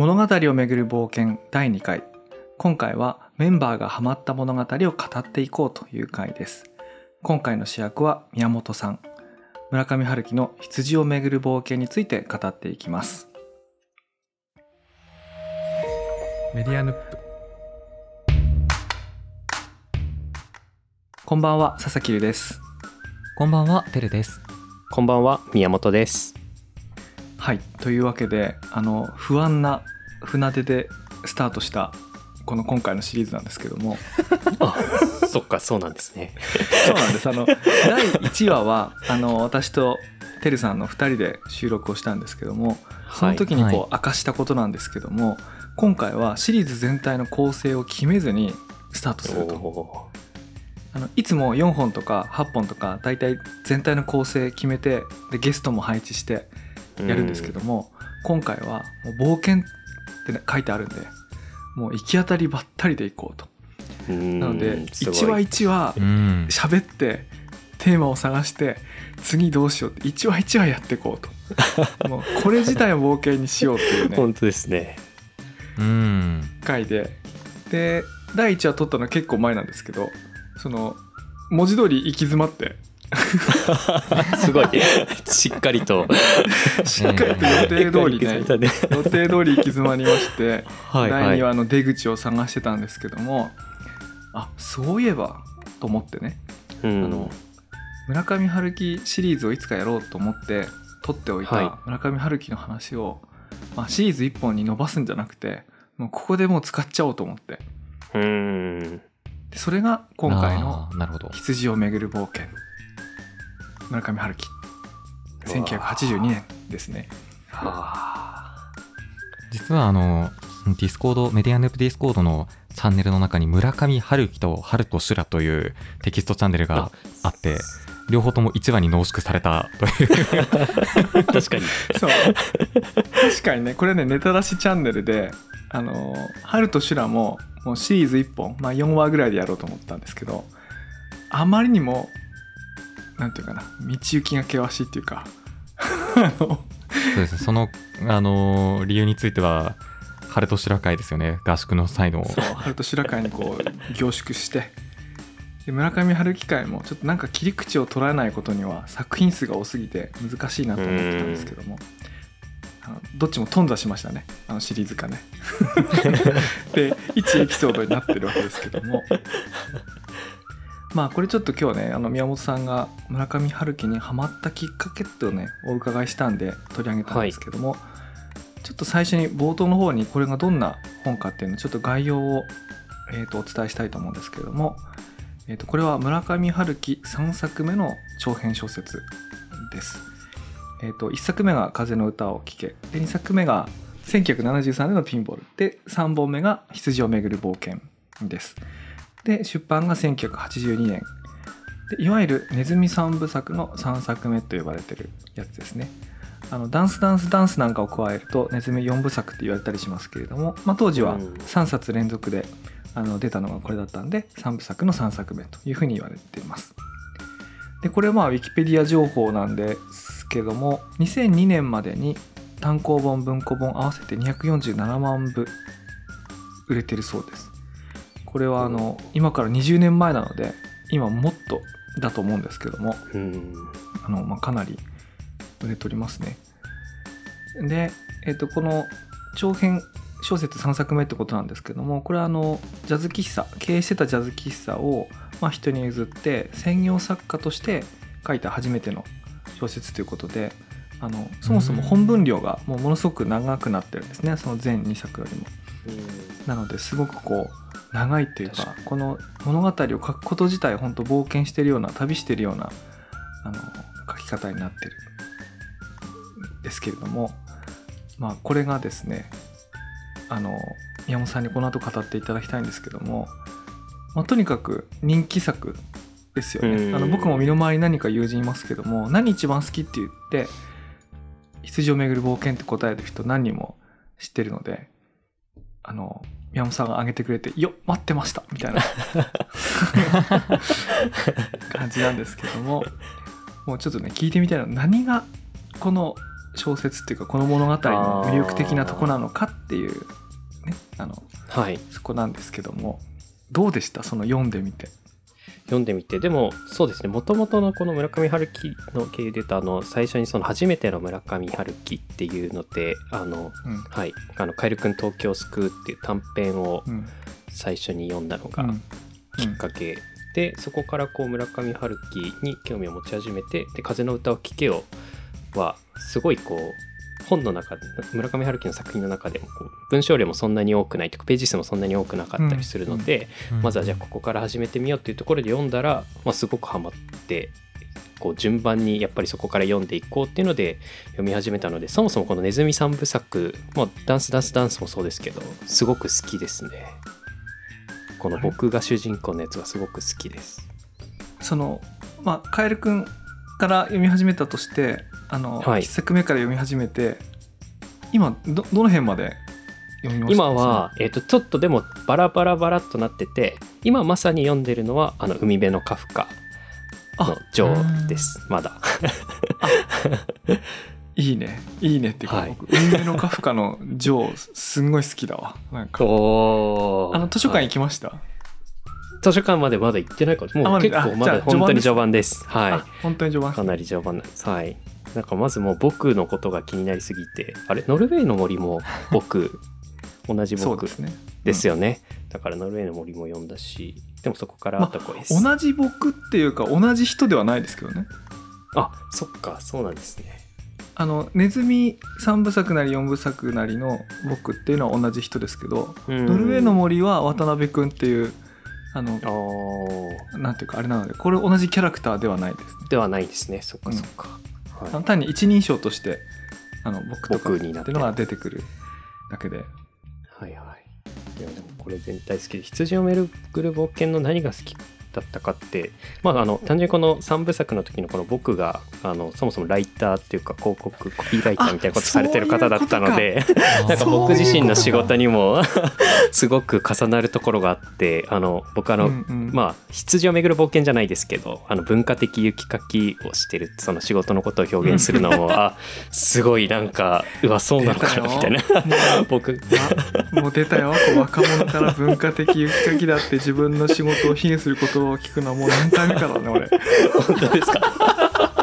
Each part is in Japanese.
物語をめぐる冒険第2回。今回はメンバーがハマった物語を語っていこうという回です。今回の主役は宮本さん。村上春樹の羊をめぐる冒険について語っていきます。メディアヌップ。こんばんは佐々木留です。こんばんは、てるです。こんばんは、宮本です。はい。というわけであの不安な船出でスタートしたこの今回のシリーズなんですけども。あ、そっか、そうなんですね。そうなんです。あの第1話はあの私とてるさんの2人で収録をしたんですけどもその時にはい。こう明かしたことなんですけども、今回はシリーズ全体の構成を決めずにスタートすると。おあのいつも4本とか8本とか大体全体の構成決めてでゲストも配置してーやるんですけども、今回はもう冒険って、ね、書いてあるんでもう行き当たりばったりで行こうとうんなのですごい1話1話うん。喋ってテーマを探して次どうしようって1話1話やっていこうと もうこれ自体を冒険にしようっていうね本当ですね。うん。回でで第1話撮ったのは結構前なんですけどその文字通り行き詰まって すごい。しっかりと。しっかりと予定通りねね。予定通り行き詰まりまして。第2話の出口を探してたんですけどもあそういえばと思ってねうんあの村上春樹シリーズをいつかやろうと思って撮っておいはいた村上春樹の話を、まあ、シリーズ1本に伸ばすんじゃなくてもうここでもう使っちゃおうと思ってうん。でそれが今回のあーなるほど「羊をめぐる冒険」村上春樹1982年ですねは実はあの、ディスコード、メディアヌップディスコードのチャンネルの中に村上春樹と春と修羅というテキストチャンネルがあって、両方とも1話に濃縮されたという。あ。確かに。そう確かにねこれねネタ出しチャンネルであの春と修羅ももうシリーズ1本、まあ、4話ぐらいでやろうと思ったんですけどあまりにもなんていうかな道行きが険しいっていうかそうですね。その、あのー理由については、春と修羅会ですよね。合宿の際の。そう春と修羅会にこう凝縮してで村上春樹会もちょっとなんか切り口を捉えないことには作品数が多すぎて難しいなと思ってたんですけどもあのどっちも頓挫しましたねあのシリーズ化ね で1エピソードになってるわけですけどもまあこれちょっと今日ねあの宮本さんが村上春樹にハマったきっかけっていうのをねお伺いしたんで取り上げたんですけども、ちょっと最初に冒頭の方にこれがどんな本かっていうのちょっと概要を、えー、とお伝えしたいと思うんですけれども、えー、とこれは村上春樹3作目の長編小説です。えー、と1作目が「風の歌を聴け」で2作目が1973年のピンボールで3本目が「羊をめぐる冒険」です。で出版が1982年でいわゆるネズミ三部作の3作目と呼ばれてるやつですね。あのダンスダンスダンスなんかを加えるとネズミ4部作って言われたりしますけれども、まあ、当時はうん3冊連続であの出たのがこれだったんで3部作の3作目というふうに言われています。でこれはまあウィキペディア情報なんですけども2002年までに単行本文庫本合わせて247万部売れてるそうです。これはあの今から20年前なので今もっとだと思うんですけどもうん。あの、まあ、かなり売れておりますね。で、えっとこの長編小説3作目ってことなんですけどもこれはあのジャズ喫茶経営してたジャズ喫茶を、まあ、人に譲って専業作家として書いた初めての小説ということであのそもそも本文量がもうものすごく長くなってるんですねその全2作よりも。なのですごくこう長いっていうか確この物語を書くこと自体本当冒険してるような旅してるようなあの書き方になってるんですけれどもまあこれがですねあの宮本さんにこの後語っていただきたいんですけども、まあ、とにかく人気作ですよね。うん。あの僕も身の回りに何か友人いますけども何一番好きって言って羊をめぐる冒険って答える人何人も知ってるのであの宮本さんが挙げてくれて「よっ待ってました」みたいな。感じなんですけどももうちょっとね聞いてみたいのは何がこの小説っていうかこの物語の魅力的なとこなのかっていうねあのはい。そこなんですけどもどうでした？その読んでみて読んでみて。でもそうですね。もともとのこの村上春樹の経由で言うとあの最初にその初めての村上春樹っていうのであのうん。はい。あの「カエルくん東京を救う」っていう短編をうん。最初に読んだのがうん。きっかけ。で、そこからこう村上春樹に興味を持ち始めて「で風の歌を聴けよ」はすごいこう本の中で村上春樹の作品の中でもこう文章量もそんなに多くないとかページ数もそんなに多くなかったりするので、まずはじゃあここから始めてみようっていうところで読んだら、まあ、すごくハマってこう順番にやっぱりそこから読んでいこうっていうので読み始めたのでそもそもこの「ネズミ三部作」もうダンスダンスダンスもそうですけどすごく好きですね。この僕が主人公のやつはすごく好きです。そのまあカエルくんから読み始めたとしてあの、はい。一作目から読み始めて今どどの辺まで読みました？今は、えー、とちょっとでもバラバラバラっとなってて今まさに読んでるのはあの海辺のカフカのジョーですまだ。いいね。いいねっていうか、はい。僕運命のカフカのジョーすんごい好きだわ。なんか。おあの図書館はい行きました、図書館までまだ行ってないからもう結構まだ本当に序序盤です。はあ本当に序盤いかなり序盤なんです。はいなんかまずもう僕のことが気になりすぎてあれ？ノルウェーの森も 僕同じ僕ですね。ですよね、だからノルウェーの森も読んだしでもそこからあった子です、同じ僕っていうか同じ人ではないですけどね。あそっかそうなんですね。あのネズミ3部作なり4部作なりの僕っていうのは同じ人ですけど、ノノルウェーの森は渡辺君っていうあのあー。なんていうかあれなのでこれ同じキャラクターではないですね。ではないですね。そっかそっか、はい。単に一人称としてあの僕とかって。いうのが出てくるだけで。はいはい。いやでもこれ全体好き。で羊をめぐる冒険の何が好きだったかってまああの単純にこの3部作の時のこの僕があのそもそもライターっていうか広告コピーライターみたいなことされてる方だったのでなんか僕自身の仕事にも すごく重なるところがあってあの僕あの、うんうん。まあ羊をめぐる冒険じゃないですけどあの文化的雪かきをしてるその仕事のことを表現するのもあすごいなんかうわそうなのかなみたいな。僕。あもう出たよ。若者から文化的雪かきだって自分の仕事を卑下する言葉を聞くのはもう何回目かだね俺。本当ですか？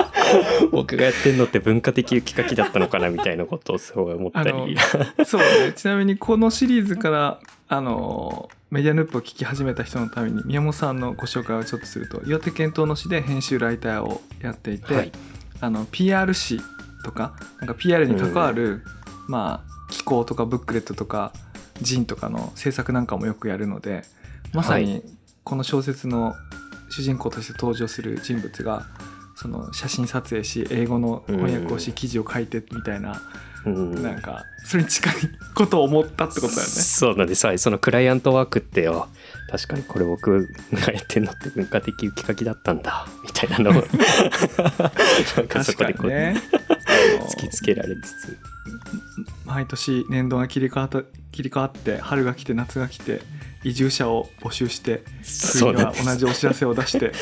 僕がやってんのって文化的雪かきだったのかなみたいなことをすごい思ったり。そうね。ちなみにこのシリーズからあのメディアヌップを聞き始めた人のために宮本さんのご紹介をちょっとすると岩手県東の市で編集ライターをやっていて、はい。あの PR 誌とかなんか PR に関わる、まあ機構とかブックレットとかジンとかの制作なんかもよくやるのでまさはにこの小説の主人公として登場する人物がその写真撮影し英語の翻訳をしうん記事を書いてみたいなうん。なんかそれに近いことを思ったってことだよね。そうなんです。はい。そのクライアントワークってよ。確かにこれ僕がやってんのって文化的雪かきだったんだ。みたいなのを。なんかそ確かこでこうにね。突きつけられつつ。毎年年度が切り替わった切り替わって春が来て夏が来て移住者を募集してそう冬には同じお知らせを出して。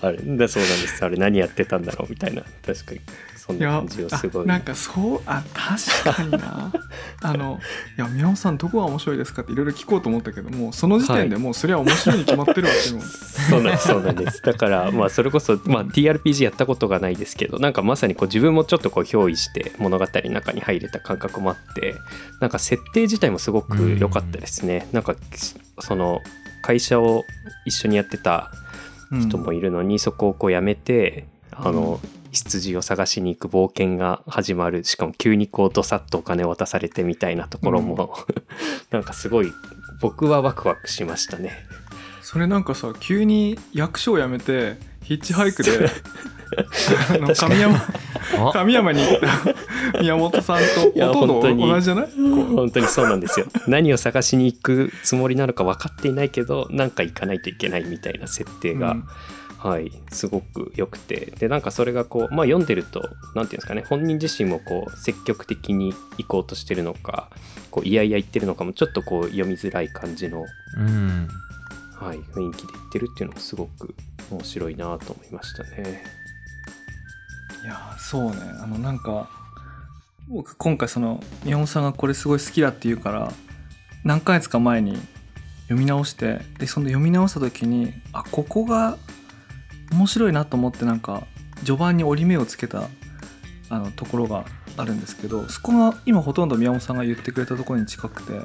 あれだそうなんです。あれ何やってたんだろうみたいな。確かにそんな感じをすごい。あなんかそうあ確かにな。あのいや宮本さんどこが面白いですかっていろいろ聞こうと思ったけどもうその時点でもうそれは面白いに決まってるわっていそうなんですそうなんです。だからまあそれこそ、まあ、TRPG やったことがないですけどなんかまさにこう自分もちょっとこう憑依して物語の中に入れた感覚もあってなんか設定自体もすごく良かったですね。なんかその会社を一緒にやってた人もいるのに、そこをこうやめてあの、羊を探しに行く冒険が始まる。しかも急にこうどさっとお金を渡されてみたいなところも、なんかすごい僕はワクワクしましたね。それなんかさ急に役所を辞めてヒッチハイクであの神山あ？神山に行った宮本さんとほとんど本当に同じじゃない？本当にそうなんですよ。何を探しに行くつもりなのか分かっていないけどなんか行かないといけないみたいな設定が、うんはいすごく良くて。でなんかそれがこうまあ読んでると何ていうんですかね本人自身もこう積極的に行こうとしてるのかこういやいや言ってるのかもちょっとこう読みづらい感じの、うん。はい、雰囲気で言ってるっていうのもすごく面白いなと思いましたね。いやーそうね。あのなんか僕今回その宮本さんがこれすごい好きだって言うから何ヶ月か前に読み直してでその読み直した時にあここが面白いなと思ってなんか序盤に折り目をつけたあのところがあるんですけどそこが今ほとんど宮本さんが言ってくれたところに近くて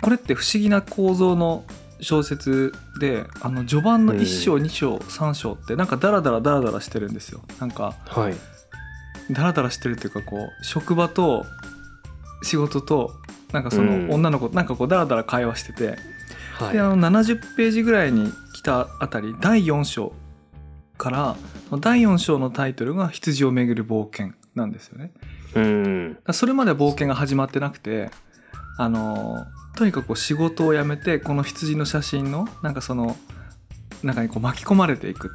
これって不思議な構造の小説であの序盤の1章2章3章ってなんかダラダラダラダラしてるんですよ。なんかはい。ダラダラしてるっていうかこう職場と仕事となんかそうん。の女の子なんかこうダラダラ会話してて、はい。であの70ページぐらいに来たあたり第4章から第4章のタイトルが「羊をめぐる冒険」なんですよね。うん。それまでは冒険が始まってなくてあのとにかく仕事を辞めてこの羊の写真のなんかその中にこう巻き込まれていく。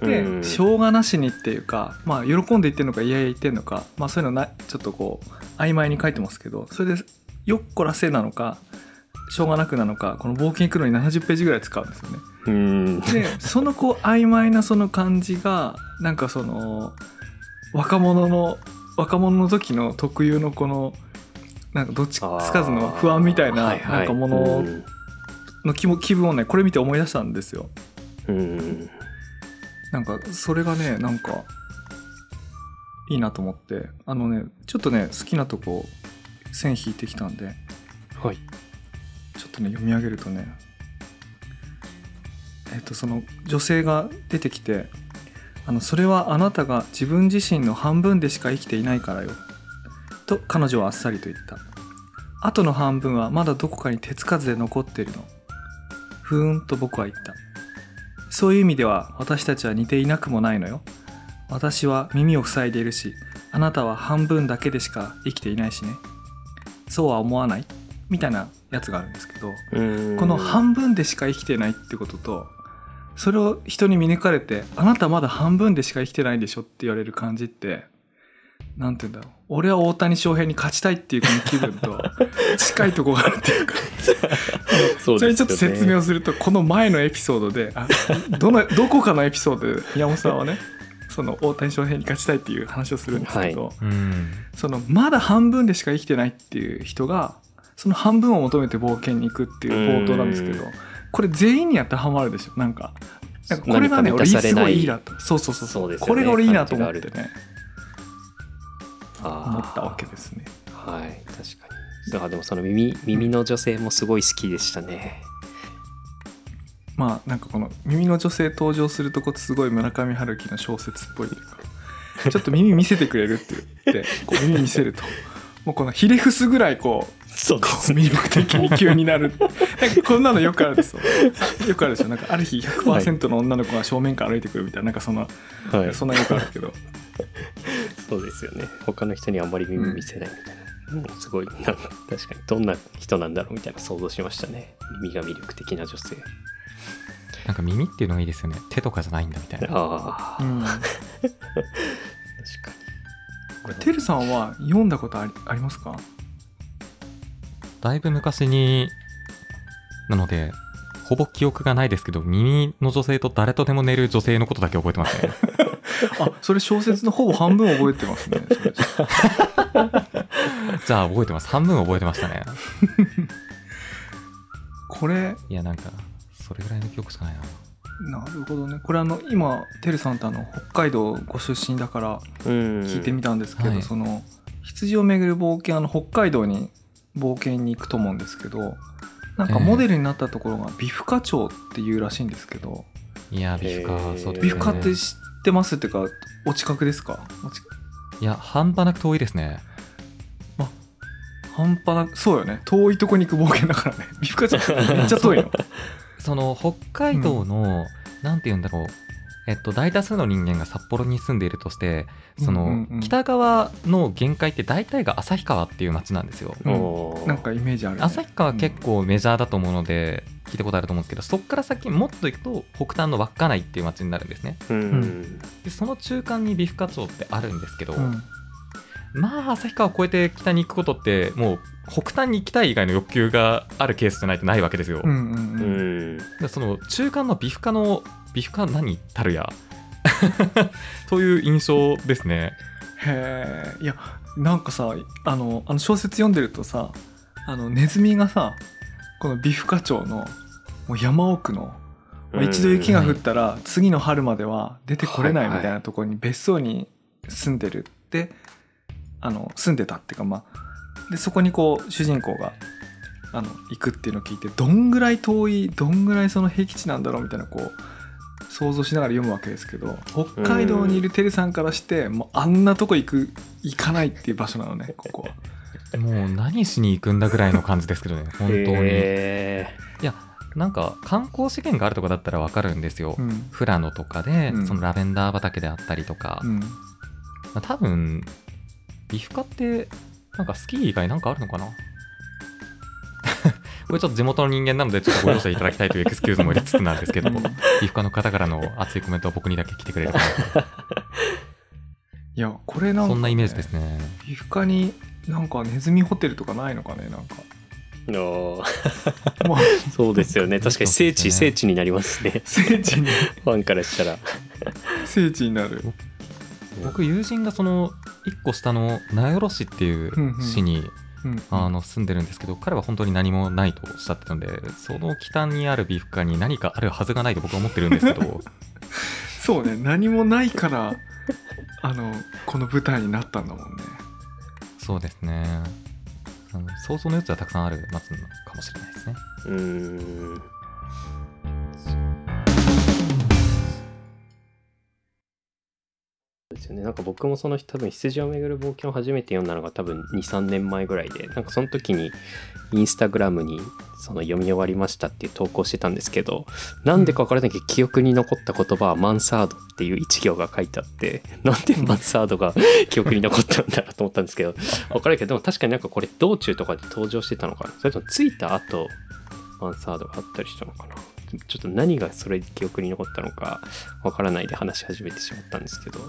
で、うん。しょうがなしにっていうかまあ喜んで言ってんのかいやいや言ってんのかまあそういうのなちょっとこう曖昧に書いてますけどそれでよっこらせなのかしょうがなくなのかこの冒険行くのに70ページぐらい使うんですよね。うん。でそのこう曖昧なその感じがなんかその若者の若者の時の特有のこのなんかどっちつかずの不安みたいなはいはい。なんかものの気も気分をねこれ見て思い出したんですよ。なんかそれがねなんかいいなと思って。あのねちょっとね好きなとこ線引いてきたんで。はいっとね読み上げるとねえっとその女性が出てきてあの「それはあなたが自分自身の半分でしか生きていないからよ」と彼女はあっさりと言った。あとの半分はまだどこかに手つかずで残っているの。ふーんと僕は言った。そういう意味では私たちは似ていなくもないのよ。私は耳を塞いでいるしあなたは半分だけでしか生きていないしね。そうは思わない。みたいなやつがあるんですけどうん。この半分でしか生きてないってこととそれを人に見抜かれてあなたまだ半分でしか生きてないでしょって言われる感じってなんて言うんだろう。俺は大谷翔平に勝ちたいっていうこの気分と 近いとこがあるっていうか。そうそれにちょっと説明をするとこの前のエピソードであどのどこかのエピソードで宮本さんはねその大谷翔平に勝ちたいっていう話をするんですけど、うん。そのまだ半分でしか生きてないっていう人がその半分を求めて冒険に行くっていう冒頭なんですけどうん。これ全員に当てはまるでしょ？なんか。なんかこれがね俺すごいいいなと。そうそうそうそう。ね。これが俺いいなと思ってね。思ったわけですね。はい。確かに。だからでもその耳耳の女性もすごい好きでしたね。まあなんかこの耳の女性登場するとこすごい村上春樹の小説っぽいというかちょっと耳見せてくれるって言ってこう耳見せると。もうこのひれ伏すぐらいこうそうこう魅力的に急になる。なんかこんなのよくあるんですよ。よくあるでしょ。なんかある日100%の女の子が正面から歩いてくるみたいな。なんかそんな、はい。そんなよくあるけど。そうですよね。他の人にあんまり耳見せないみたいな、もうすごい。なんか確かにどんな人なんだろうみたいな想像しましたね。耳が魅力的な女性。なんか耳っていうのがいいですよね。手とかじゃないんだみたいな。ああ、うん。確かこれてるさんは読んだことありありますか？だいぶ昔になのでほぼ記憶がないですけど耳の女性と誰とでも寝る女性のことだけ覚えてますね。あそれ小説のほぼ半分覚えてますねじゃ。あ覚えてます。半分覚えてましたね。これいやなんかそれぐらいの記憶しかないな。なるほどね。これあの今てるさんってあの北海道ご出身だから聞いてみたんですけど、はい。その羊をめぐる冒険あの北海道に冒険に行くと思うんですけどなんかええモデルになったところがビフカ町っていうらしいんですけど、いやビフカへー。そうですね。ビフカって知ってます？っていうかお近くですか？いや半端なく遠いですね。半端なそうよね。遠いとこに行く冒険だからね。ビフカ町めっちゃ遠いの。その北海道の、なんて言うんだろうえっと大多数の人間が札幌に住んでいるとしてその、うんうんうん。北側の限界って大体が旭川っていう町なんですよ。うん。なんかイメージある、ね、旭川結構メジャーだと思うので聞いたことあると思うんですけどそこから先もっと行くと北端の稚内っていう町になるんですね。うん、でその中間に美深町ってあるんですけど、うん。まあ旭川を越えて北に行くことってもう北端に行きたい以外の欲求があるケースじゃないとないわけですよ、うんうんううん。んでその中間の美深の美深何たるや？という印象ですね。へえいやなんかさあのあの小説読んでるとさあのネズミがさこの美深町のもう山奥の、まあ一度雪が降ったら次の春までは出てこれないみたいなところに別荘に住んでるってあの住んでたっていうかまあでそこにこう主人公があの行くっていうのを聞いてどんぐらい遠いどんぐらいその僻地なんだろうみたいなこう想像しながら読むわけですけど北海道にいるテルさんからしてもうあんなとこ行く行かないっていう場所なのねここは。もう何しに行くんだぐらいの感じですけどね 本当に、へいやなんか観光資源があるとかだったらわかるんですよ、うん。富良野とかで、うん。そのラベンダー畑であったりとか、うん。まあ、多分ビフカってなんかスキー以外なんかあるのかな？これちょっと地元の人間なのでちょっとご容赦いただきたいというエクスキューズも入れつつなんですけども、うんビフカの方からの熱いコメントを僕にだけ来てくれるかいやこれなか、なんそんなイメージですね。皮膚科になんかネズミホテルとかないのかねなんか。ーおー。まあそうですよね。確かに聖地ね。聖地になりますね。聖地に。ファンからしたら。聖地になる。僕友人がその1個下の名寄市っていう市に、うんあの住んでるんですけど彼は本当に何もないとおっしゃってたのでその北にあるビーフカに何かあるはずがないと僕は思ってるんですけど。そうね。何もないからあのこの舞台になったんだもんね。そうですね。あの想像の余地はたくさんある街なのかもしれないですね。うーんよね。なんか僕もその多分羊をめぐる冒険を初めて読んだのが多分23年前ぐらいでなんかその時にインスタグラムにその読み終わりましたっていう投稿してたんですけどなんでか分からないけど記憶に残った言葉はマンサードっていう一行が書いてあってなんでマンサードが記憶に残ったんだろうと思ったんですけど分からないけどでも確かになんかこれ道中とかで登場してたのかな。それとも着いた後マンサードがあったりしたのかな。ちょっと何がそれ記憶に残ったのかわからないで話し始めてしまったんですけど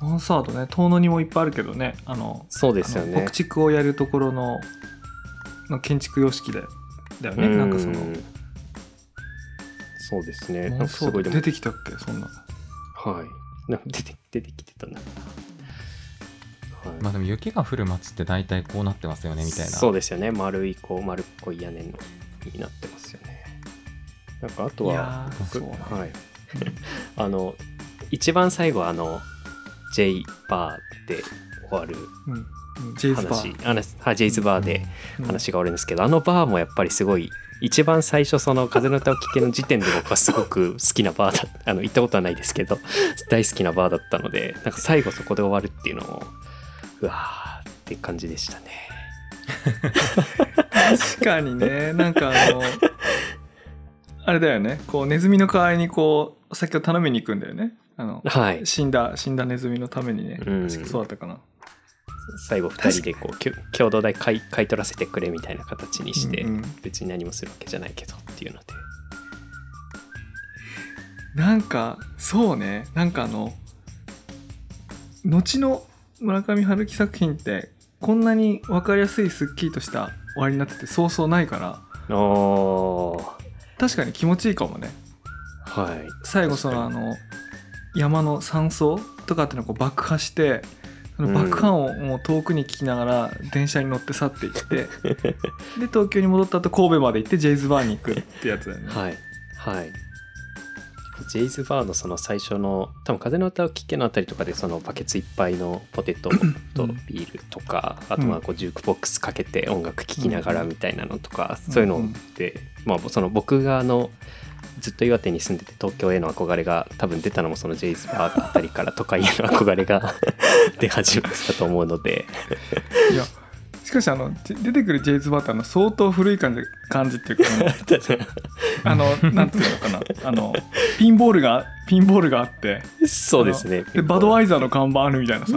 マンサードね遠野にもいっぱいあるけどねあのそうですよね。北築をやるところのの建築様式でだよねなんかその。うんそうですね。なんかマンサードすごいでも出てきたっけそんな。はい。なんか出て出てきてたんだ、はい。まあでも雪が降る街って大体こうなってますよねみたいな。そうですよね。丸いこう丸っこい屋根のになってますよね。なんかあとはいやー僕そうねはい。あの一番最後あの J バーで終わるジェイズバ話ー。話はいジェイズバーでうん。話が終わるんですけど、あのバーもやっぱりすごい一番最初その風の歌を聴けの時点で僕はすごく好きなバーだ あの行ったことはないですけど大好きなバーだったのでなんか最後そこで終わるっていうのもうわーって感じでしたね。確かにね。なんかあの あれだよね。こうネズミの代わりにこうお酒を頼みに行くんだよねあのはい。死んだ死んだネズミのためにねうん。確かそうだったかな。最後2人でこう共同代買い買い取らせてくれみたいな形にして、うんうん。別に何もするわけじゃないけどっていうので。なんかそうね。なんかあの後の村上春樹作品ってこんなに分かりやすいすっきりとした終わりになっててそうそうないから確かに気持ちいいかもね。はい。最後そのあの山の山荘とかっていうのをこう爆破してその爆破音をもう遠くに聞きながら電車に乗って去っていってで東京に戻った後神戸まで行ってジェイズバーに行くってやつだよね、はい。はい。ジェイズバーのその最初の多分風の歌を聴けのあたりとかでそのバケツいっぱいのポテトとビールとか、あとまあこうジュークボックスかけて音楽聴きながらみたいなのとか、そういうのって、まあその僕があのずっと岩手に住んでて東京への憧れが多分出たのもそのジェイズバーあたりから都会への憧れが 出始めたと思うので。いやしかしあのじ出てくるジェイズバーってあの相当古い感じ感じっていうかあの あのなんていうのかな。あのピンボールがピンボールがあってそうですね。でバドワイイザーの看板あるみたいなさ。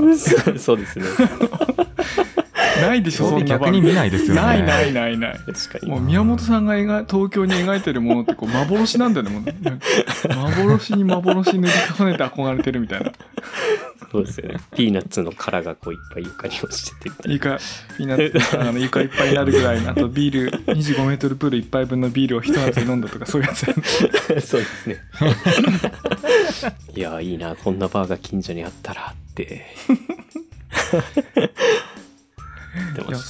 そうですね ないでしょそんな逆に見ないですよね。ないないないない。確かに。もう宮本さんが描い東京に描いてるものってこう 幻なんだよねもう幻に幻塗り重ねて憧れてるみたいな。そうですよね。ピーナッツの殻がこういっぱい床に落ちててみたいな。床ピーナッツあの床いっぱいになるぐらいあとビール25メートルプール1杯分のビールを一夏で飲んだとかそういうやつやね。そうですね。いやいいなこんなバーが近所にあったらって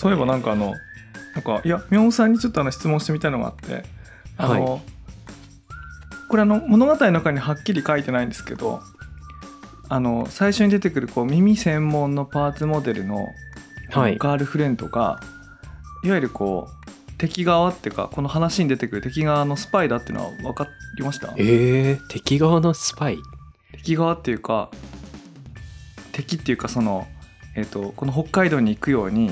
そういえばなんかあのなんかいや宮本さんにちょっとあの質問してみたいのがあってあの、はこれあの物語の中にはっきり書いてないんですけどあの最初に出てくるこう耳専門のパーツモデルのはい。ガールフレンドがいわゆるこう敵側っていうかこの話に出てくる敵側のスパイだっていうのは分かりました？えー、敵側のスパイ？敵側っていうか敵っていうかその、えー、とこの北海道に行くように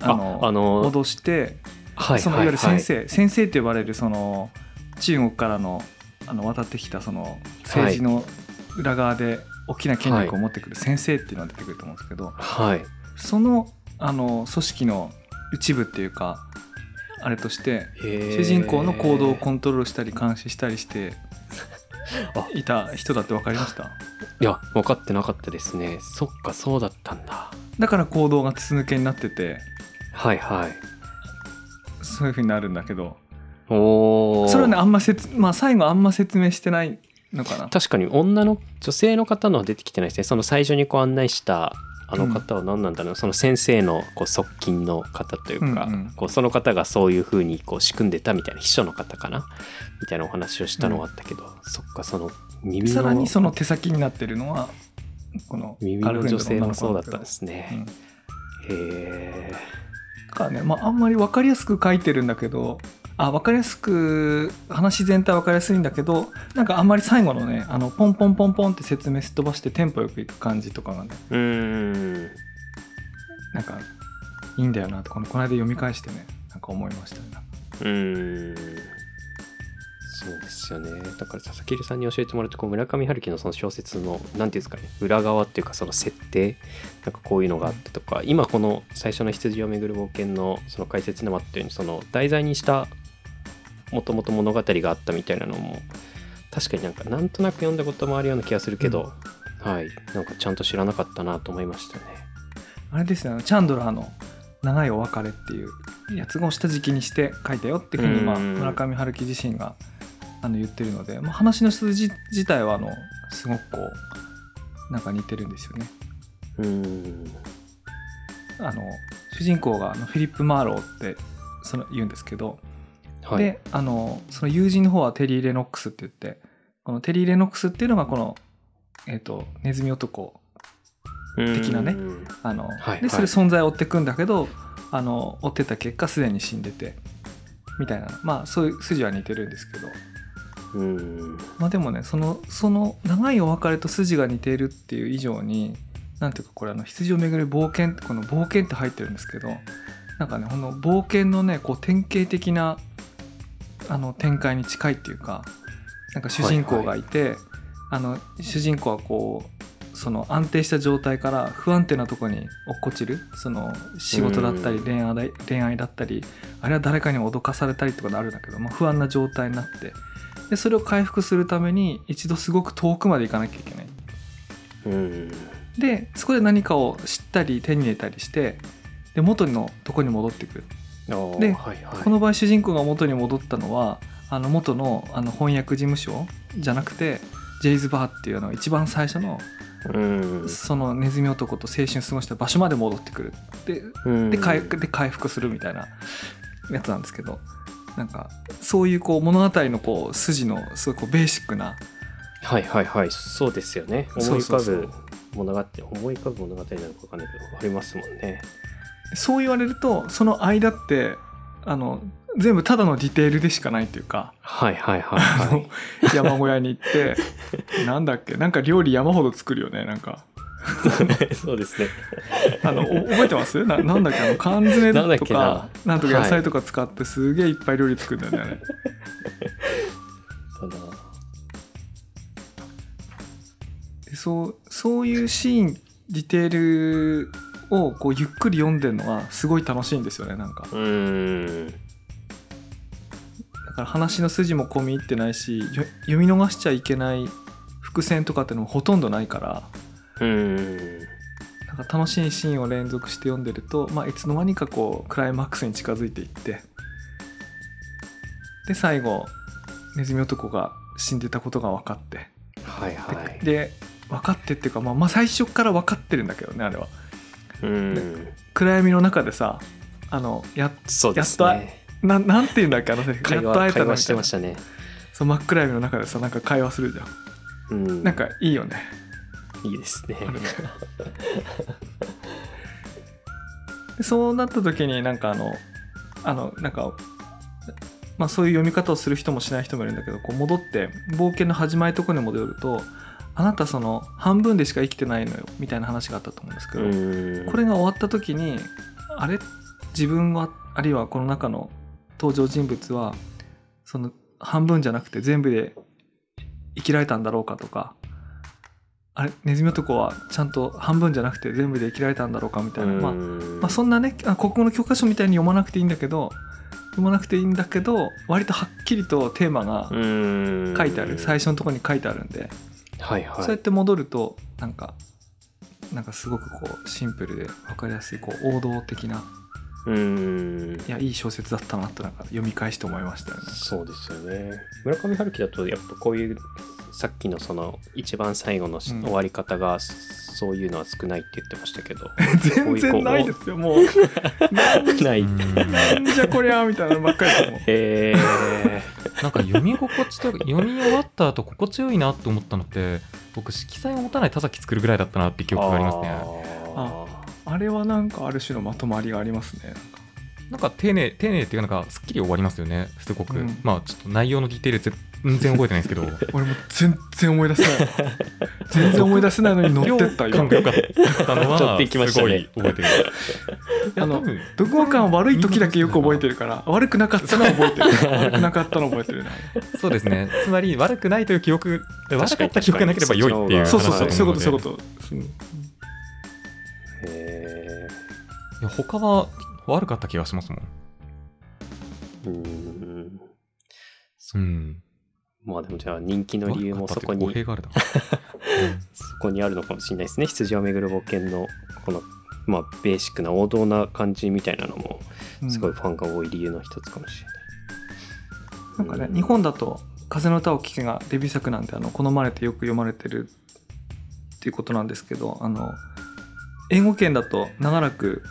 あのあの脅してはいそのいわゆる先はい。生、先生って呼ばれるその中国からのあの渡ってきたその政治の裏側で大きな権力を持ってくる先生っていうのが出てくると思うんですけど、はい。そのあの組織の一部っていうかあれとして主主人公の行動をコントロールしたり監視したりしてあ。いた人だって分かりました？いや分かってなかったですね。そっかそうだったんだ。だから行動が筒抜けになっててはいはい。そういう風になるんだけどおおそれはねあんま説まあ最後あんま説明してないのかな。確かに女の女性の方のは出てきてないですね。その最初にこう案内したあの方は何なんだろう、その先生のこう側近の方というか、うんうん。こうその方がそういうふうにこう仕組んでたみたいな秘書の方かな。みたいなお話をしたのはあったけど、そっかその耳のさらにその手先になってるのはこの耳の女性もそうだったんですすね、うん。へえだからね、まあ、あんまり分かりやすく書いてるんだけどあ分かりやすく話全体分かりやすいんだけどなんかあんまり最後のねあのポンポンポンポンって説明すっ飛ばしてテンポよくいく感じとかがねうーん。なんかいいんだよなとこのこの間読み返してねなんか思いましたね。うーんそうですよね。だから佐々木さんに教えてもらってこう村上春樹のその小説の何ていうんですかね裏側っていうかその設定なんかこういうのがあってとか今この最初の羊をめぐる冒険のその解説でもあったようにその題材にしたもともと物語があったみたいなのも確かになんかなんとなく読んだこともあるような気がするけど、はい。なんかちゃんと知らなかったなと思いましたね。あれですね。あのチャンドラーの「長いお別れ」っていうやつを下敷きにして書いたよっていうふうに、村上春樹自身があの言ってるので、まあ、話の筋自体はあのすごくこうなんか似てるんですよね。うーん。あの主人公があのフィリップ・マーローってその言うんですけど、はい。であのその友人の方はテリー・レノックスって言ってこのテリー・レノックスっていうのがこの、えー、とネズミ男的なねうん。あの、はいでそれ存在を追っていくんだけどあの追ってた結果すでに死んでてみたいなまあそういう筋は似てるんですけど。うんまあでもねそのその長いお別れと筋が似ているっていう以上になんていうかこれあの羊をめぐる冒険ってこの冒険って入ってるんですけどなんかねこの冒険のねこう典型的なあの展開に近いっていうかなんか主人公がいて、あの主人公はこうその安定した状態から不安定なところに落っこちるその仕事だったりうん恋愛だ恋愛だったりあれは誰かに脅かされたりとかであるんだけど、まあ、不安な状態になってでそれを回復するために一度すごく遠くまで行かなきゃいけない。うん。でそこで何かを知ったり手に入れたりしてで元のとこに戻ってく。るでで、はいはい、この場合主人公が元に戻ったのはあの元のあの翻訳事務所じゃなくてジェイズバーっていうあの一番最初のうん。そのネズミ男と青春過ごした場所まで戻ってくる。でうん。で回で回復するみたいなやつなんですけどなんかそういうこう物語のこう筋のすごいこうベーシックなはいはいはい。そうですよね。思い浮かぶ物語思い浮かぶ物語なのか分かんないけどありますもんね。そう言われるとその間ってあの全部ただのディテールでしかないっていうかはいはいはいあはの山小屋に行ってなんだっけなんか料理山ほど作るよねなんか。い そうですね。あのお覚えてます？ななんだっけ？あの缶詰とかなんとか野菜とか使ってすげえいっぱい料理作るんだよね、あれただ。でそうそういうシーンディテールをこうゆっくり読んでるのがすごい楽しいんですよねなんか。うん。だから話の筋も込み入ってないしよ読み逃しちゃいけない伏線とかっていうのもほとんどないからうん。なんか楽しいシーンを連続して読んでると、まあ、いつの間にかこうクライマックスに近づいていってで最後ネズミ男が死んでたことが分かって。はいはい。で分かってっていうか、まあ、まあ最初から分かってるんだけどねあれは。うん。暗闇の中でさあのやそうですやっねななんて言うんだっけあのセリフ会やっと会えたな話会話してましたね。そう真っ暗闇の中でさなんか会話するじゃん。うん。なんかいいよねいいですね。そうなった時になんかあのあのなんかまあそういう読み方をする人もしない人もいるんだけどこう戻って冒険の始まりところに戻るとあなたその半分でしか生きてないのよみたいな話があったと思うんですけど、うんこれが終わった時にあれ？自分はあるいはこの中の登場人物はその半分じゃなくて全部で生きられたんだろうかとかあれネズミ男はちゃんと半分じゃなくて全部で生きられたんだろうかみたいな、まあ、まあそんなねあ国語の教科書みたいに読まなくていいんだけど読まなくていいんだけど割とはっきりとテーマがうん。書いてある。最初のところに書いてあるんで、はいはい。そうやって戻るとなんかなんかすごくこうシンプルで分かりやすいこう王道的なうん。いやいい小説だったなとなんか読み返して思いましたよね。そうですよね。村上春樹だとやっぱこういうさっきのその一番最後の終わり方がそういうのは少ないって言ってましたけど。全然ないですよもう ないうんなんじゃこりゃみたいなのばっかりですもんへえなんか読み心地というか 読み終わった後心地よいなと思ったのって僕色彩を持たない田崎作るぐらいだったなって記憶がありますね。ああれはなんかある種のまとまりがありますねなんか。丁寧丁寧っていうかなんかすっきり終わりますよねすごく、うん。まあちょっと内容のディテール全然覚えてないんですけど。俺も全然思い出せない。全然思い出せないのに乗ってった。今感が良かったのはちょっと行きましたね。すごい覚えてる。いやあの多分読後感悪い時だけよく覚えてるから悪くなかったのは覚えてる。悪くなかったの覚えてるな。そうですね。つまり悪くないという記憶悪確かった記憶がなければ良いっていう話そうそうそうそういうことそういうことへいや他は悪かった気がしますもん。えうん。うんまあでもじゃあ人気の理由もそこにそこにあるのかもしれないですね。羊をめぐる冒険のこのまあベーシックな王道な感じみたいなのもうんすごいファンが多い理由の一つかもしれない、うんなんかね日本だと「風の歌を聴け」がデビュー作なんであの好まれてよく読まれてるっていうことなんですけどあの英語圏だと長らく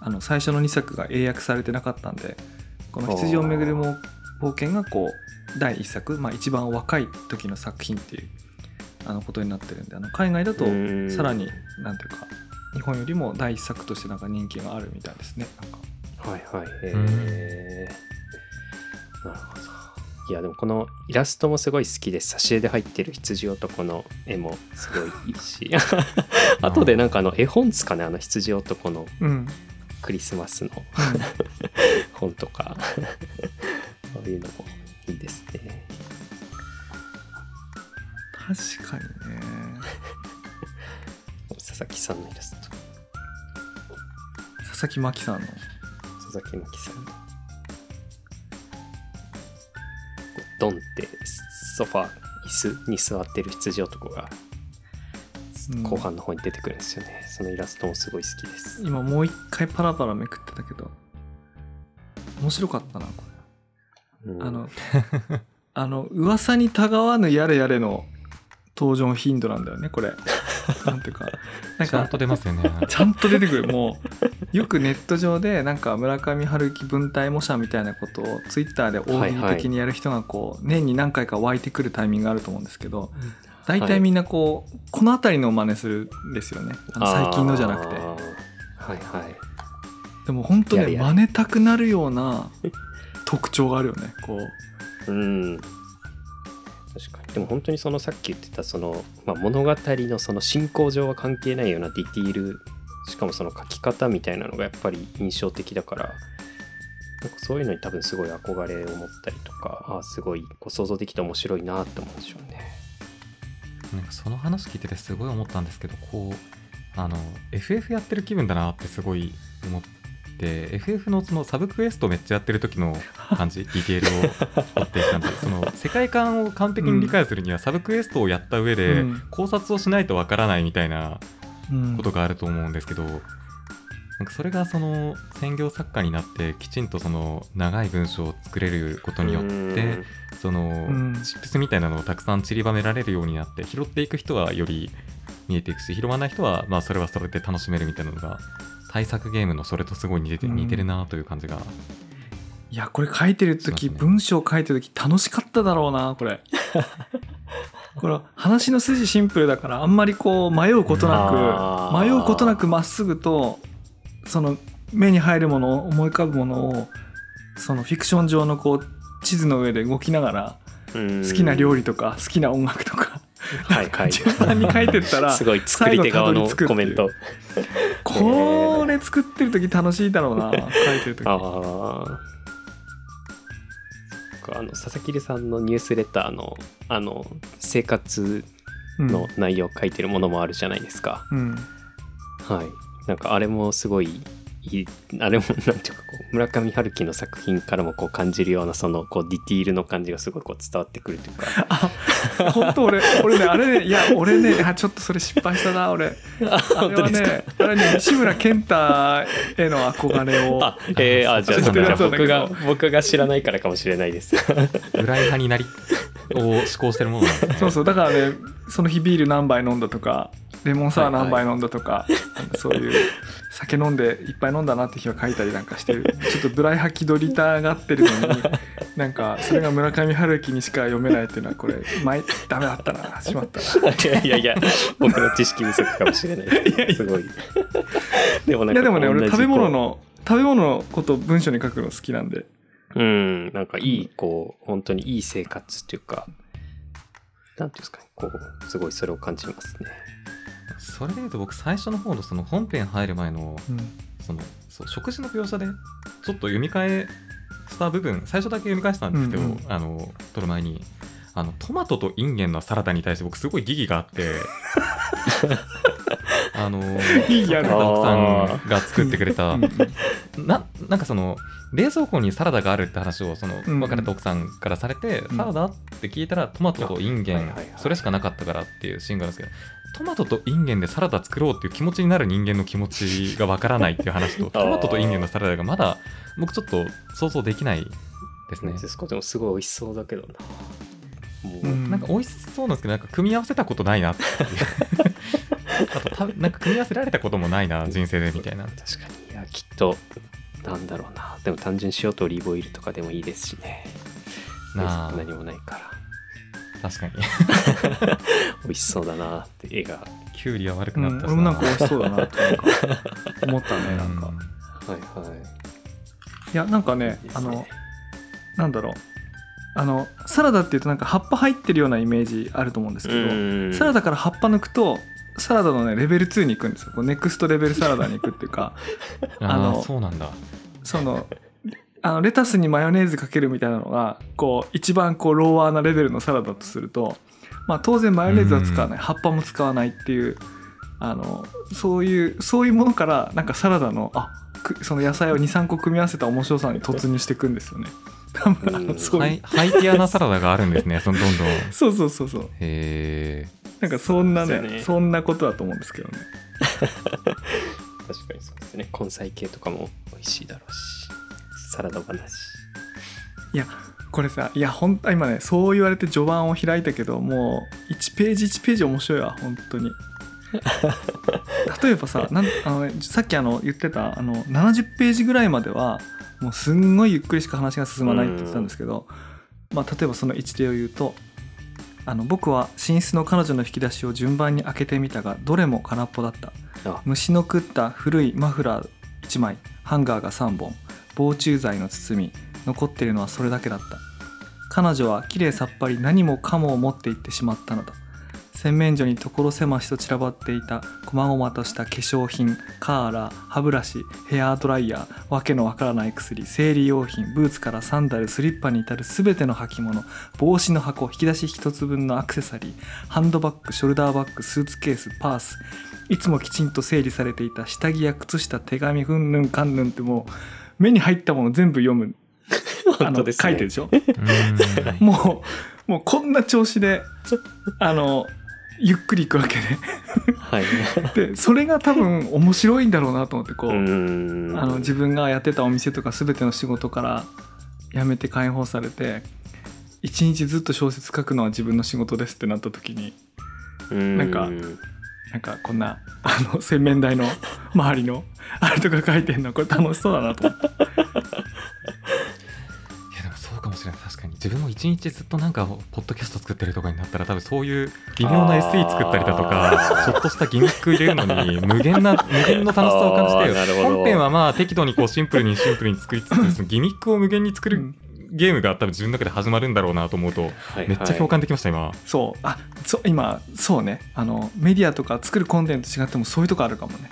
あの最初の2作が英訳されてなかったんでこの「羊をめぐる冒険」がこう第1作、まあ、一番若い時の作品っていうあのことになってるんであの海外だとうん。さらになんていうか日本よりも第1作としてなんか人気があるみたいですねなんか。はいはい。へえなるほど。いやでもこのイラストもすごい好きです挿絵で入ってる羊男の絵もすごいいいし。後でなんかあの絵本ですかねあの羊男のうん、クリスマスの 本とか。そういうのもいいですね。確かにね。佐々木さんのイラスト。佐々木真希さんの。佐々木真希さん。のドンってソファ椅子に座ってる羊男がうん。後半の方に出てくるんですよね、そのイラストもすごい好きです。今もう一回パラパラめくってたけど面白かったなこうあの あの噂にたがわぬやれやれの登場頻度なんだよねこれ。なんていうか。なんかちゃんと出ますよね。ちゃんと出てくる。もうよくネット上でなんか村上春樹文体模写みたいなことをツイッターで大喜利的にやる人がこう年に何回か湧いてくるタイミングがあると思うんですけど大体みんなこうこの辺りの真似するんですよね。あの最近のじゃなくて。はいはい。でも本当ねやれやれ。真似たくなるような特徴があるよねこう。うん。確かに。でも本当にそのさっき言ってたその、まあ、物語のその進行上は関係ないようなディティールしかもその書き方みたいなのがやっぱり印象的だからなんかそういうのに多分すごい憧れを持ったりとかあーすごいこう想像できて面白いなって思うんでしょうね。なんかその話聞いててすごい思ったんですけどこうあの FF やってる気分だなってすごい思って FF のそのサブクエストめっちゃやってる時の 感じディテールを追っていく感じその世界観を完璧に理解するにはサブクエストをやった上でうん。考察をしないとわからないみたいなうん。ことがあると思うんですけど、なんかそれがその専業作家になってきちんとその長い文章を作れることによってそのん。チップスみたいなのをたくさん散りばめられるようになって拾っていく人はより見えていくし拾わない人はまあそれはそれで楽しめるみたいなのが対策ゲームのそれとすごい似ててうん。似てるなという感じが。いやこれ書いてる時、ね。文章書いてる時楽しかっただろうなこれ。これ話の筋シンプルだからあんまりこう迷うことなく迷うことなくまっすぐとその目に入るもの思い浮かぶものをそのフィクション上のこう地図の上で動きながら好好きな料理とか好きな音楽とかはい はい順番に書いてったら すごい作り手側のコメント。これ作ってる時楽しいだろうな 書いてる時。あああの佐々木さんのニュースレターのあの生活うん。の内容を書いてるものもあるじゃないですか、うん。はい。なんかあれもすごいいいあれもなんていうかこう村上春樹の作品からもこう感じるようなそのこうディティールの感じがすごいこう伝わってくるというか。あ本当俺俺ねあれねいや俺ねあちょっとそれ失敗したな俺。あれはねあれね西村健太への憧れを。あえー、あじゃあ僕が僕が知らないからかもしれないです。裏派になりを思考してるものなんですね。そうそうだからねその日ビール何杯飲んだとかレモンサワー何杯飲んだとか、そういう酒飲んでいっぱい飲んだなって日は書いたりなんかしてる。ちょっとブライハ気取りたがってるのに なんかそれが村上春樹にしか読めないっていうのはこれ前ダメだったな。しまったな。いやいやいや僕の知識不足かもしれない。ですすごい。でもなんかいやでもね俺食べ物この食べ物のことを文章に書くの好きなんで。ううんなんかいいこう本当にいい生活っていうかなんていうんですかねこうすごいそれを感じますねそれでいうと僕最初の方のその本編入る前のそのそう食事の描写でちょっと読み替えした部分最初だけ読み返したんですけど、うんうん。あの撮る前にあのトマトとインゲンのサラダに対して僕すごい疑義があって あの疑義ある奥さんが作ってくれたうんななんかその冷蔵庫にサラダがあるって話をそのうん別れた奥さんからされて、うん。サラダって聞いたらトマトとインゲン、それしかなかったからっていうシーンがあるんですけどトマトとインゲンでサラダ作ろうっていう気持ちになる人間の気持ちがわからないっていう話と トマトとインゲンのサラダがまだ僕ちょっと想像できですね。ね。ですでもすごい美味しそうだけどな。もう、うん。なんか美味しそうなんですけどなんか組み合わせたことないなっていう。あとたなんか組み合わせられたこともないな人生でみたいな。確かに。いやきっとなんだろうな。でも単純に塩とオリーブオイルとかでもいいですしね。なあ。何もないから確かに。美味しそうだなって絵が。キュウリは悪くうんなったし俺もなんか美味しそうだなってなんか思ったねなんか。うんはいはい。いやなんかねあのなんだろう。あのサラダっていうとなんか葉っぱ入ってるようなイメージあると思うんですけど、サラダから葉っぱ抜くとサラダのねレベル2に行くんですよ。ネクストレベルサラダに行くっていうか。ああのーそうなんだ。そのあのレタスにマヨネーズかけるみたいなのがこう一番こうローワーなレベルのサラダとすると、まあ、当然マヨネーズは使わない。葉っぱも使わないっていうあのそういうそういうものからなんかサラダのあくその野菜を23個組み合わせた面白さに突入していくんですよね。多分そういう。ハイハイティアなサラダがあるんですね。そ のどんどん。へそうそうそうそう。えなんかそんなねそうね。そんなことだと思うんですけどね。確かにそうですね。根菜系とかも美味しいだろうしサラダ話。いやこれさいや本当今ねそう言われて序盤を開いたけどもう1ページ1ページ面白いわ本当に。例えばさなんあの、ね、さっきあの言ってたあの70ページぐらいまではもうすんごいゆっくりしか話が進まないって言ってたんですけど、まあ、例えばその一例を言うとあの僕は寝室の彼女の引き出しを順番に開けてみたがどれも空っぽだった。あ。虫の食った古いマフラー1枚ハンガーが3本防虫剤の包み残ってるのはそれだけだった。彼女はきれいさっぱり何もかもを持っていってしまったのだ。洗面所に所狭しと散らばっていた細々とした化粧品カーラー歯ブラシヘアドライヤーわけのわからない薬生理用品ブーツからサンダルスリッパに至る全ての履物帽子の箱引き出し一つ分のアクセサリーハンドバッグショルダーバッグスーツケースパースいつもきちんと整理されていた下着や靴下手紙ふんぬんかんぬんってもう目に入ったもの全部読む。あのね書いてるでしょ？うん。もうもうこんな調子であのゆっくりいくわけで。はい。でそれが多分面白いんだろうなと思ってこう、うん。あの自分がやってたお店とか全ての仕事から辞めて解放されて一日ずっと小説書くのは自分の仕事ですってなった時になんかなんかこんなあの洗面台の周りのあれとか書いてんのこれ楽しそうだなと思っていやでもそうかもしれない。確かに。自分も一日ずっとなんかポッドキャスト作ってるとかになったら多分そういう微妙な SE 作ったりだとかちょっとしたギミック入れるのに無限な 無限の楽しさを感じて本編はまあ適度にこうシンプルにシンプルに作りつつ ギミックを無限に作るうんゲームが多分自分の中で始まるんだろうなと思うとはいめっちゃ共感できました今。そう。あそう今そうね。あのメディアとか作るコンテンツ違ってもそういうとこあるかもね。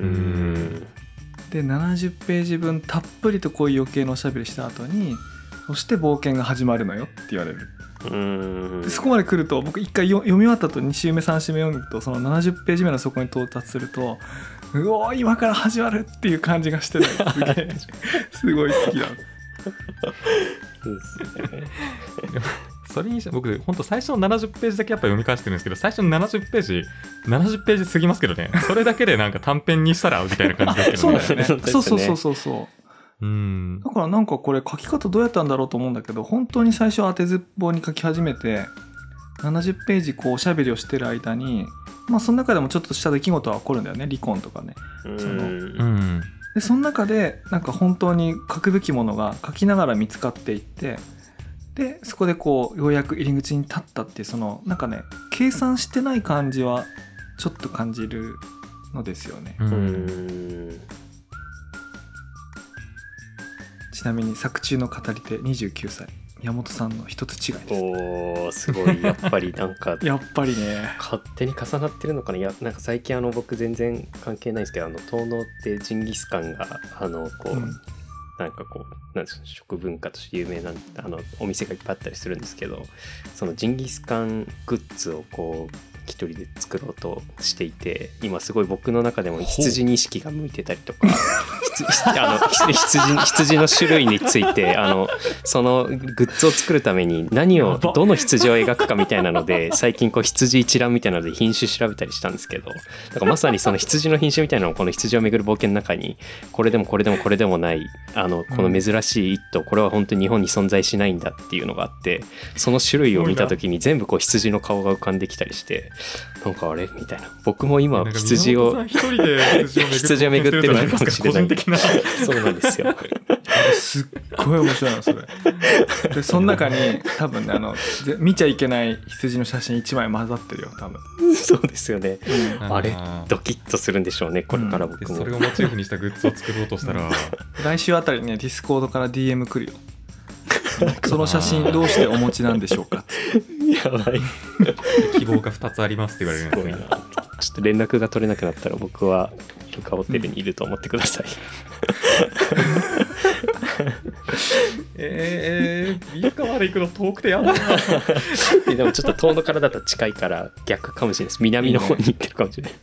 うん。で70ページ分たっぷりとこういう余計なおしゃべりした後にそして冒険が始まるのよって言われる。うん。でそこまで来ると僕一回よ読み終わった後2週目3週目読むとその70ページ目のそこに到達するとうおー今から始まるっていう感じがしてね。すげえ。すごい好きだそうですねそれにして僕本当最初の70ページだけやっぱ読み返してるんですけど最初の70ページ70ページ過ぎますけどね。それだけでなんか短編にしたらみたいな感じですけどね。そうだよねそうですね。そうそうそうそうそう。うん。だからなんかこれ書き方どうやったんだろうと思うんだけど本当に最初当てずっぽうに書き始めて70ページこうおしゃべりをしてる間にまあその中でもちょっとした出来事は起こるんだよね。離婚とかね。そのうんうんでその中でなんか本当に書くべきものが書きながら見つかっていってでそこでこうようやく入り口に立ったっていうそのなんかね計算してない感じはちょっと感じるのですよね。ちなみに作中の語り手29歳宮本さんの一つ違いですおーすごい。やっぱりなんか やっぱりね。勝手に重なってるのかな？いやなんか最近あの僕全然関係ないんですけどあの東能ってジンギスカンがあのこう、うん。なんかこうなん食文化として有名なあのお店がいっぱいあったりするんですけどそのジンギスカングッズをこう一人で作ろうとしていて今すごい僕の中でも羊に意識が向いてたりとか羊あの羊羊の種類についてあのそのグッズを作るために何をどの羊を描くかみたいなので最近こう羊一覧みたいなので品種調べたりしたんですけどだからまさにその羊の品種みたいなのをこの羊をめぐる冒険の中にこれでもこれでもこれでもないあのこの珍しい一頭これは本当に日本に存在しないんだっていうのがあってその種類を見た時に全部こう羊の顔が浮かんできたりしてなんかあれ？みたいな。僕も今羊を羊を 巡ってるのかもしれない。個人的なそうなんですよ。すっごい面白いのそれ。でその中に多分ねあのぜ見ちゃいけない羊の写真1枚混ざってるよ多分、そうですよね。あれードキッとするんでしょうねこれから僕も、でそれをモチーフにしたグッズを作ろうとしたら、来週あたりにねディスコードから DM 来るよ。その写真どうしてお持ちなんでしょうかやばい。希望が2つありますって言われるんすごいな。ですねちょっと連絡が取れなくなったら僕はイルカホテルにいると思ってください、えー、美深まで行くの遠くてやだな。でもちょっと遠野からだと近いから逆かもしれないです。南の方に行ってるかもしれない。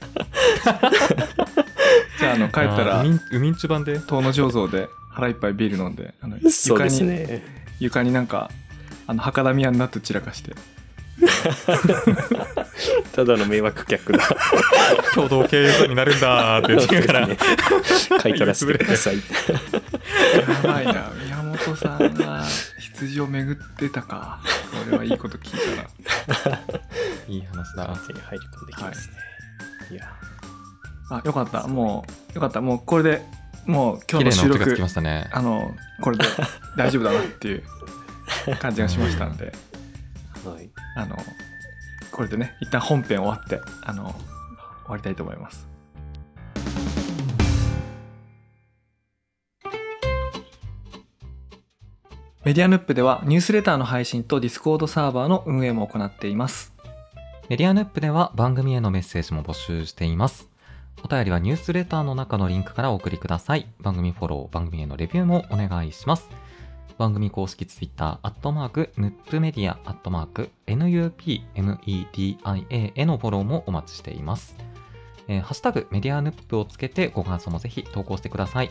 じゃああの帰ったらあーウミンウミンチュ版で？遠野醸造で腹いっぱいビール飲んであのそう床に、ですね。床になんかあの博多宮になって散らかして。ただの迷惑客が。共同経営者になるんだーって言いながら、ね買い取らせてください。やばいな宮本さんが羊を巡ってたか。これはいいこと聞いたら。いい話だ。手に入り込んできますね、い、や。あよかった。もうよかった。もうこれでもう今日の収録音がつきましたね。あのこれで大丈夫だなっていう感じがしましたのではいあのこれでね一旦本編終わってあの終わりたいと思いますメディアヌップではニュースレターの配信とディスコードサーバーの運営も行っていますメディアヌップでは番組へのメッセージも募集しています。お便りはニュースレターの中のリンクからお送りください。番組フォロー、番組へのレビューもお願いします。番組公式ツイッター、アットマーク、ヌップメディア、アットマーク、NUPMEDIA へのフォローもお待ちしています。えーハッシュタグメディアヌップをつけてご感想もぜひ投稿してください。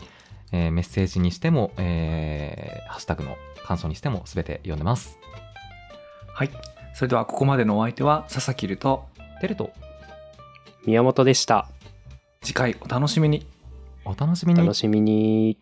えーメッセージにしても、えーハッシュタグの感想にしてもすべて読んでます。はいそれではここまでのお相手は佐々木るとテルト宮本でした次回お楽しみにお楽しみに楽しみに